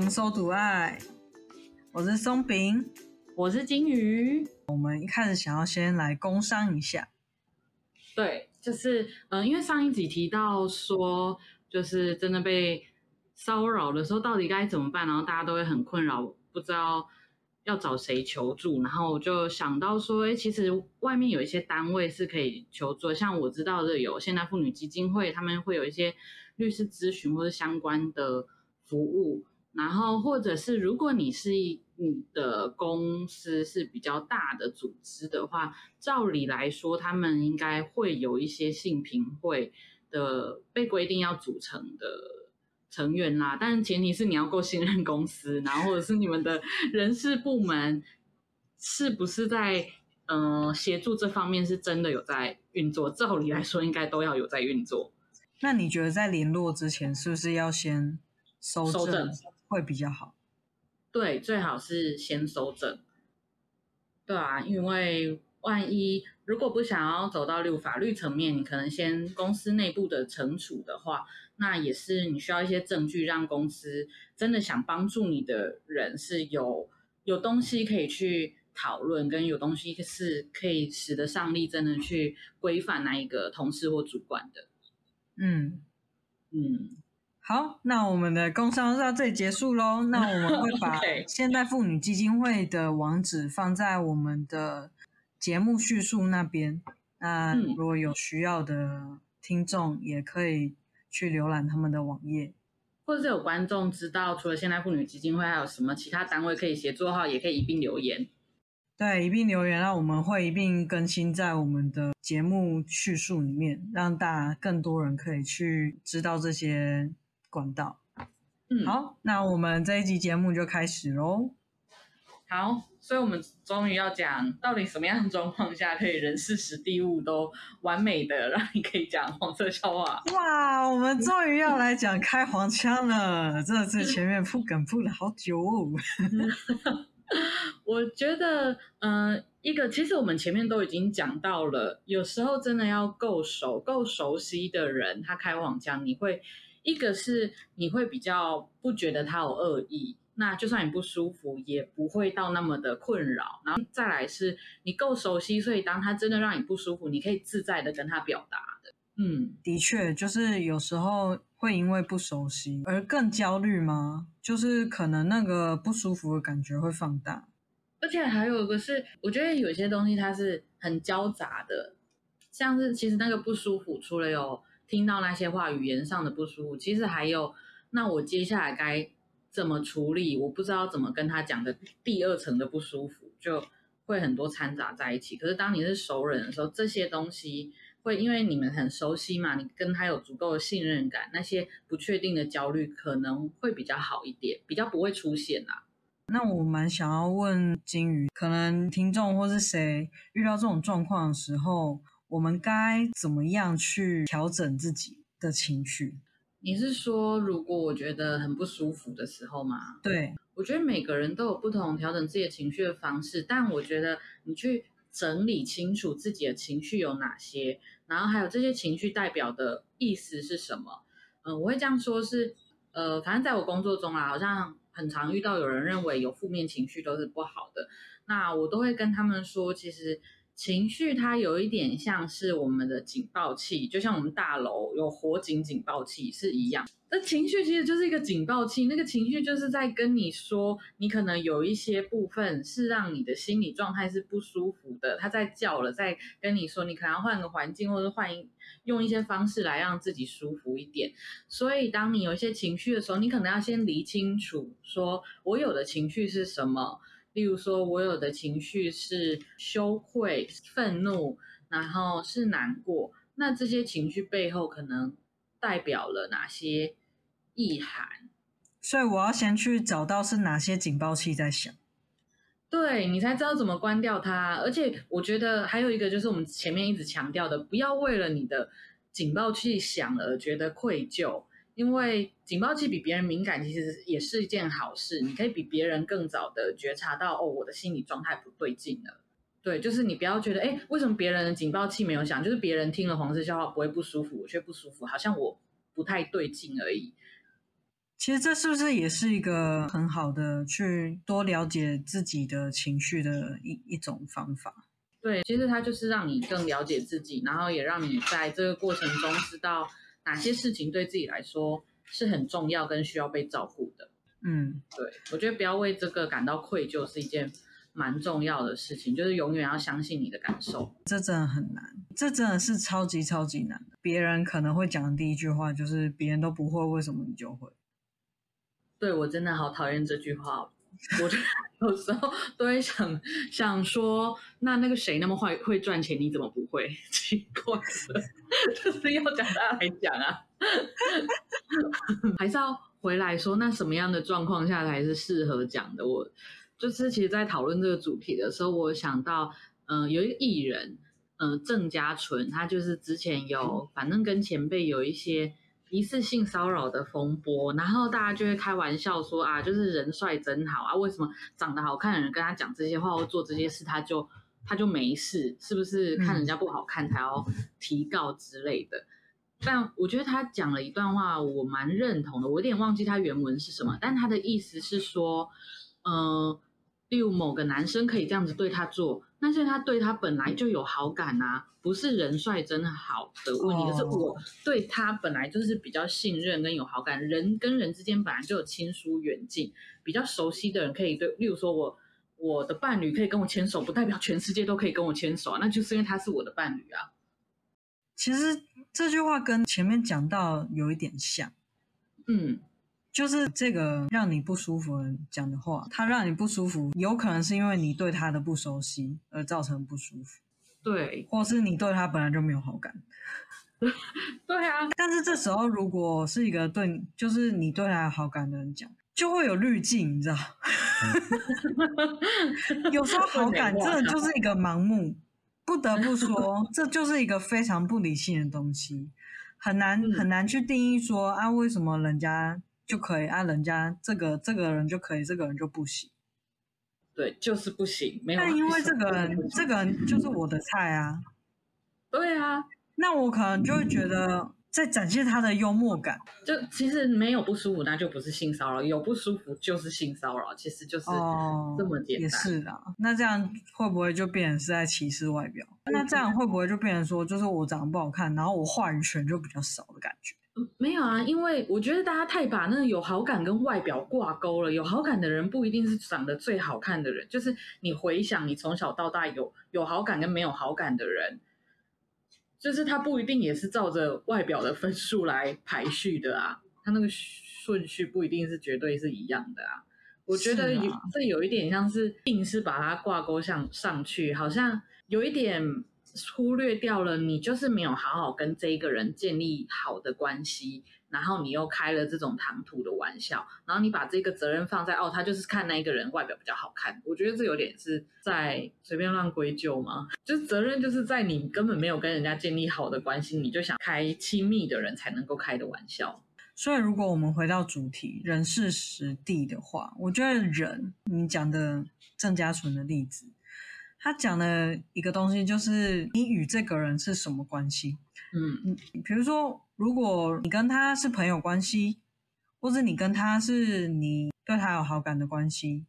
们收读爱，我是松饼，我是金鱼。我们一开始想要先来工商一下，对，就是嗯、呃，因为上一集提到说，就是真的被骚扰的时候，到底该怎么办？然后大家都会很困扰，不知道要找谁求助。然后我就想到说，哎，其实外面有一些单位是可以求助，像我知道的有现代妇女基金会，他们会有一些律师咨询或者相关的。服务，然后或者是如果你是你的公司是比较大的组织的话，照理来说，他们应该会有一些性平会的被规定要组成的成员啦。但前提是你要够信任公司，然后或者是你们的人事部门是不是在协助这方面是真的有在运作？照理来说，应该都要有在运作。那你觉得在联络之前，是不是要先？收证会比较好，对，最好是先收证，对啊，因为万一如果不想要走到六法律层面，你可能先公司内部的惩处的话，那也是你需要一些证据，让公司真的想帮助你的人是有有东西可以去讨论，跟有东西是可以使得上力，真的去规范那一个同事或主管的，嗯。嗯。好，那我们的工商到这里结束喽。那我们会把 现代妇女基金会的网址放在我们的节目叙述那边。那如果有需要的听众，也可以去浏览他们的网页，或者是有观众知道除了现代妇女基金会还有什么其他单位可以协作的话，也可以一并留言。对，一并留言，那我们会一并更新在我们的节目叙述里面，让大家更多人可以去知道这些。管道，嗯，好，那我们这一集节目就开始喽。好，所以我们终于要讲到底什么样的状况下可以人事实地物都完美的让你可以讲黄色笑话。哇，我们终于要来讲开黄腔了，真的是前面铺梗铺了好久哦。我觉得，嗯、呃，一个其实我们前面都已经讲到了，有时候真的要够熟、够熟悉的人，他开黄腔，你会。一个是你会比较不觉得他有恶意，那就算你不舒服，也不会到那么的困扰。然后再来是你够熟悉，所以当他真的让你不舒服，你可以自在的跟他表达的。嗯，的确，就是有时候会因为不熟悉而更焦虑吗？就是可能那个不舒服的感觉会放大。而且还有一个是，我觉得有些东西它是很交杂的，像是其实那个不舒服，除了有。听到那些话，语言上的不舒服，其实还有，那我接下来该怎么处理？我不知道怎么跟他讲的第二层的不舒服，就会很多掺杂在一起。可是当你是熟人的时候，这些东西会因为你们很熟悉嘛，你跟他有足够的信任感，那些不确定的焦虑可能会比较好一点，比较不会出现啊。那我蛮想要问金鱼，可能听众或是谁遇到这种状况的时候。我们该怎么样去调整自己的情绪？你是说，如果我觉得很不舒服的时候吗？对，我觉得每个人都有不同调整自己的情绪的方式，但我觉得你去整理清楚自己的情绪有哪些，然后还有这些情绪代表的意思是什么？嗯、呃，我会这样说是，呃，反正在我工作中啊，好像很常遇到有人认为有负面情绪都是不好的，那我都会跟他们说，其实。情绪它有一点像是我们的警报器，就像我们大楼有火警警报器是一样。那情绪其实就是一个警报器，那个情绪就是在跟你说，你可能有一些部分是让你的心理状态是不舒服的，它在叫了，在跟你说，你可能要换个环境，或者换用一些方式来让自己舒服一点。所以，当你有一些情绪的时候，你可能要先理清楚，说我有的情绪是什么。例如说，我有的情绪是羞愧、愤怒，然后是难过。那这些情绪背后可能代表了哪些意涵？所以我要先去找到是哪些警报器在响，对，你才知道怎么关掉它。而且我觉得还有一个就是我们前面一直强调的，不要为了你的警报器响而觉得愧疚。因为警报器比别人敏感，其实也是一件好事。你可以比别人更早的觉察到，哦，我的心理状态不对劲了。对，就是你不要觉得，哎，为什么别人的警报器没有响？就是别人听了黄色笑话不会不舒服，我却不舒服，好像我不太对劲而已。其实这是不是也是一个很好的去多了解自己的情绪的一一种方法？对，其实它就是让你更了解自己，然后也让你在这个过程中知道。哪些事情对自己来说是很重要跟需要被照顾的？嗯，对，我觉得不要为这个感到愧疚是一件蛮重要的事情，就是永远要相信你的感受。这真的很难，这真的是超级超级难的。别人可能会讲的第一句话就是“别人都不会，为什么你就会？”对，我真的好讨厌这句话。我就 有时候都会想想说，那那个谁那么会会赚钱，你怎么不会？奇怪了，就是要讲大家来讲啊，还是要回来说，那什么样的状况下才是适合讲的？我就是其实，在讨论这个主题的时候，我想到，嗯、有一个艺人，嗯、郑家纯，他就是之前有，反正跟前辈有一些。疑似性骚扰的风波，然后大家就会开玩笑说啊，就是人帅真好啊，为什么长得好看的人跟他讲这些话或做这些事，他就他就没事？是不是看人家不好看才要提告之类的？但我觉得他讲了一段话，我蛮认同的。我有点忘记他原文是什么，但他的意思是说，嗯、呃，例如某个男生可以这样子对他做。那是他对他本来就有好感啊，不是人帅真好的问题，可、oh. 是我对他本来就是比较信任跟有好感，人跟人之间本来就有亲疏远近，比较熟悉的人可以对，例如说我我的伴侣可以跟我牵手，不代表全世界都可以跟我牵手啊，那就是因为他是我的伴侣啊。其实这句话跟前面讲到有一点像，嗯。就是这个让你不舒服的人讲的话，他让你不舒服，有可能是因为你对他的不熟悉而造成不舒服，对，或是你对他本来就没有好感，对啊。但是这时候如果是一个对，就是你对他有好感的人讲，就会有滤镜，你知道？有时候好感真的就是一个盲目，不得不说，这就是一个非常不理性的东西，很难很难去定义说啊，为什么人家。就可以按、啊、人家这个这个人就可以，这个人就不行。对，就是不行。没有。但因为这个人，这个人就是我的菜啊。对啊，那我可能就会觉得在展现他的幽默感。就其实没有不舒服，那就不是性骚扰；有不舒服就是性骚扰。其实就是这么简单。哦、也是的。那这样会不会就变成是在歧视外表？那这样会不会就变成说，就是我长得不好看，然后我话语权就比较少的感觉？没有啊，因为我觉得大家太把那个有好感跟外表挂钩了。有好感的人不一定是长得最好看的人，就是你回想你从小到大有有好感跟没有好感的人，就是他不一定也是照着外表的分数来排序的啊。他那个顺序不一定是绝对是一样的啊。我觉得有这有一点像是硬是把它挂钩上上去，好像有一点。忽略掉了，你就是没有好好跟这一个人建立好的关系，然后你又开了这种唐突的玩笑，然后你把这个责任放在哦，他就是看那一个人外表比较好看，我觉得这有点是在随便乱归咎吗？就是责任就是在你根本没有跟人家建立好的关系，你就想开亲密的人才能够开的玩笑。所以如果我们回到主题人事实地的话，我觉得人，你讲的郑家纯的例子。他讲的一个东西就是你与这个人是什么关系？嗯，比如说，如果你跟他是朋友关系，或者你跟他是你对他有好感的关系，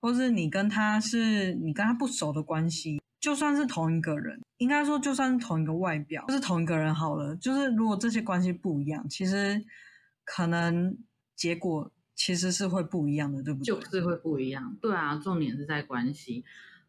或是你跟他是你跟他不熟的关系，就算是同一个人，应该说就算是同一个外表，就是同一个人好了。就是如果这些关系不一样，其实可能结果其实是会不一样的，对不对？就是会不一样。对啊，重点是在关系。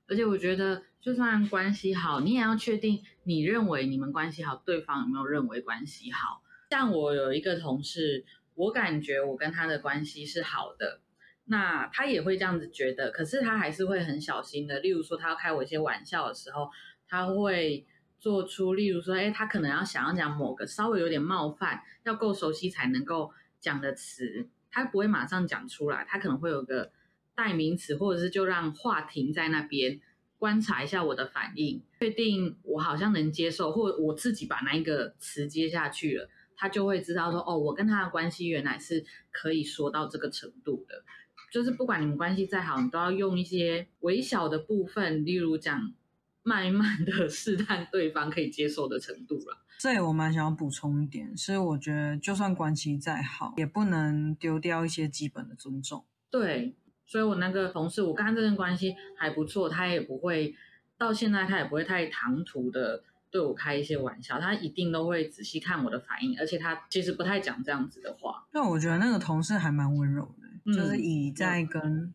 而且我觉得，就算关系好，你也要确定你认为你们关系好，对方有没有认为关系好。像我有一个同事，我感觉我跟他的关系是好的，那他也会这样子觉得，可是他还是会很小心的。例如说，他要开我一些玩笑的时候，他会做出，例如说，哎，他可能要想要讲某个稍微有点冒犯，要够熟悉才能够讲的词，他不会马上讲出来，他可能会有个。代名词，或者是就让话停在那边，观察一下我的反应，确定我好像能接受，或者我自己把那一个词接下去了，他就会知道说，哦，我跟他的关系原来是可以说到这个程度的。就是不管你们关系再好，你都要用一些微小的部分，例如讲，慢慢的 试探对方可以接受的程度了。这里我蛮想要补充一点，是我觉得就算关系再好，也不能丢掉一些基本的尊重。对。所以，我那个同事，我跟他这段关系还不错，他也不会到现在，他也不会太唐突的对我开一些玩笑，他一定都会仔细看我的反应，而且他其实不太讲这样子的话。那我觉得那个同事还蛮温柔的，嗯、就是以在跟、嗯、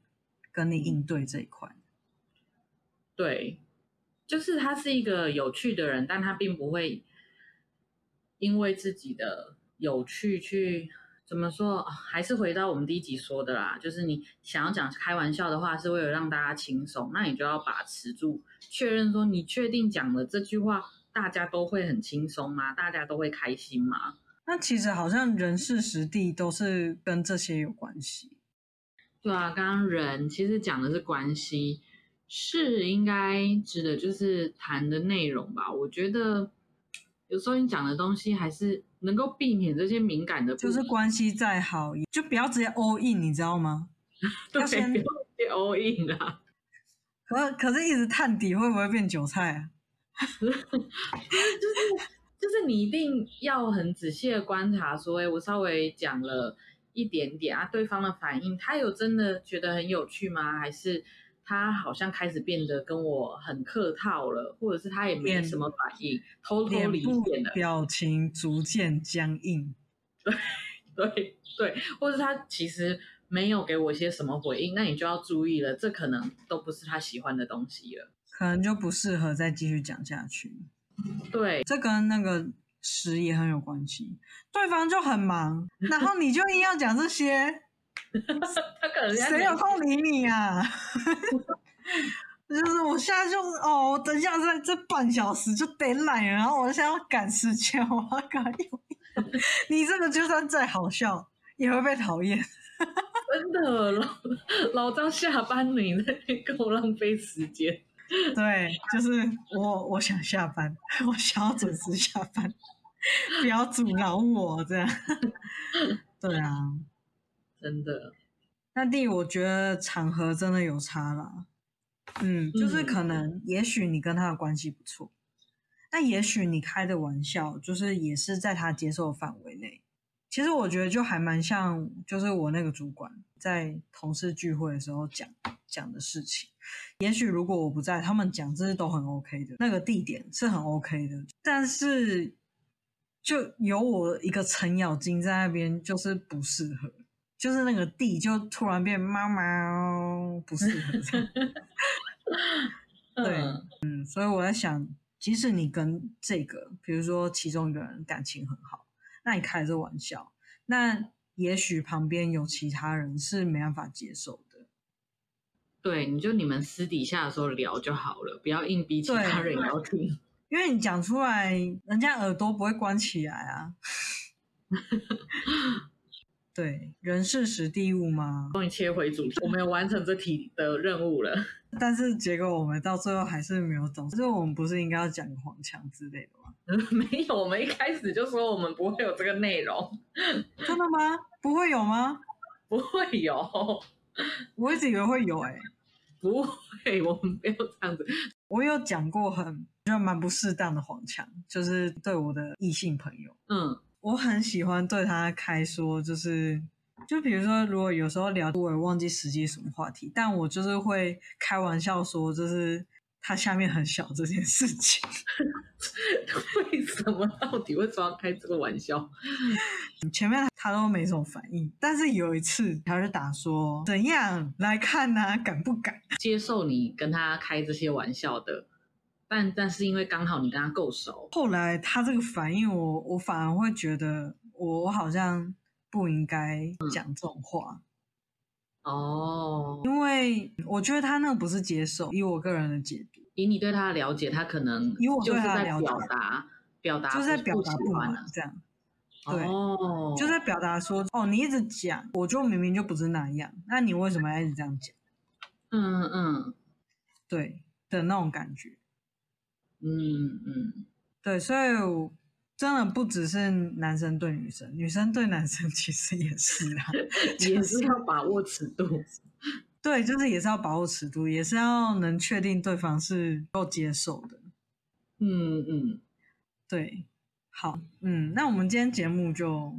跟你应对这一块。对，就是他是一个有趣的人，但他并不会因为自己的有趣去。怎么说？还是回到我们第一集说的啦，就是你想要讲开玩笑的话，是为了让大家轻松，那你就要把持住，确认说你确定讲了这句话，大家都会很轻松吗？大家都会开心吗？那其实好像人事时地都是跟这些有关系。对啊，刚刚人其实讲的是关系，事应该指的就是谈的内容吧？我觉得有时候你讲的东西还是。能够避免这些敏感的，就是关系再好，就不要直接 all in，你知道吗？对，先 all in 啊。可可是，一直探底会不会变韭菜啊？就 是就是，你一定要很仔细的观察，说，哎，我稍微讲了一点点啊，对方的反应，他有真的觉得很有趣吗？还是？他好像开始变得跟我很客套了，或者是他也没什么反应，偷偷离线了，表情逐渐僵硬。对对对，或者他其实没有给我一些什么回应，那你就要注意了，这可能都不是他喜欢的东西了，可能就不适合再继续讲下去。对，这跟那个时也很有关系，对方就很忙，然后你就硬要讲这些。他可能谁有空理你啊？就是我现在就哦，我等一下在这半小时就得来，然后我现在要赶时间，我要赶。你这个就算再好笑，也会被讨厌。真的，老老张下班了，你在跟我浪费时间。对，就是我，我想下班，我想要准时下班，不要阻挠我这样。对啊。真的，那第我觉得场合真的有差啦。嗯，就是可能，也许你跟他的关系不错，但也许你开的玩笑，就是也是在他接受的范围内。其实我觉得就还蛮像，就是我那个主管在同事聚会的时候讲讲的事情。也许如果我不在，他们讲这是都很 OK 的，那个地点是很 OK 的，但是就有我一个程咬金在那边，就是不适合。就是那个地就突然变妈妈不适合，对，嗯，所以我在想，即使你跟这个，比如说其中一个人感情很好，那你开这玩笑，那也许旁边有其他人是没办法接受的。对，你就你们私底下的时候聊就好了，不要硬逼其他人要听，因为你讲出来，人家耳朵不会关起来啊。对，人事时地物吗？终于切回主题，我们有完成这题的任务了。但是结果我们到最后还是没有走。就是我们不是应该要讲黄腔之类的吗？没有，我们一开始就说我们不会有这个内容。真的吗？不会有吗？不会有。我一直以为会有哎、欸、不会，我们没有这样子。我有讲过很就蛮不适当的黄腔，就是对我的异性朋友。嗯。我很喜欢对他开说，就是就比如说，如果有时候聊，我也忘记实际什么话题，但我就是会开玩笑说，就是他下面很小这件事情。为什么？到底为什么要开这个玩笑？前面他都没什么反应，但是有一次他就打说：“怎样来看呢、啊？敢不敢接受你跟他开这些玩笑的？”但但是因为刚好你跟他够熟，后来他这个反应我，我我反而会觉得我我好像不应该讲这种话。哦，因为我觉得他那个不是接受，以我个人的解读，以你对他的了解，他可能以我对他的了解，表达表达就是在表达不满这样，对，哦，就在表达说哦，你一直讲，我就明明就不是那样，那你为什么要一直这样讲？嗯嗯，对的那种感觉。嗯嗯，对，所以真的不只是男生对女生，女生对男生 其实也是啊，也是要把握尺度。对，就是也是要把握尺度，也是要能确定对方是够接受的。嗯嗯，对，好，嗯，那我们今天节目就。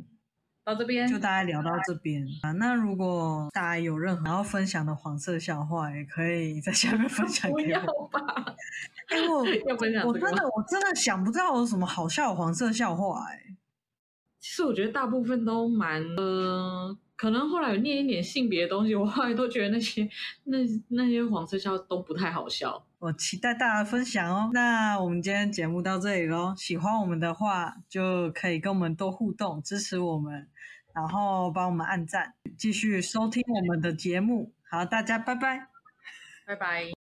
到这边就大概聊到这边啊。那如果大家有任何要分享的黄色笑话，也可以在下面分享给我。吧？因为我 我真的我真的想不到有什么好笑的黄色笑话哎、欸。其实我觉得大部分都蛮呃，可能后来有念一点性别的东西，我后来都觉得那些那那些黄色笑都不太好笑。我期待大家分享哦。那我们今天节目到这里喽，喜欢我们的话就可以跟我们多互动，支持我们。然后帮我们按赞，继续收听我们的节目。好，大家拜拜，拜拜。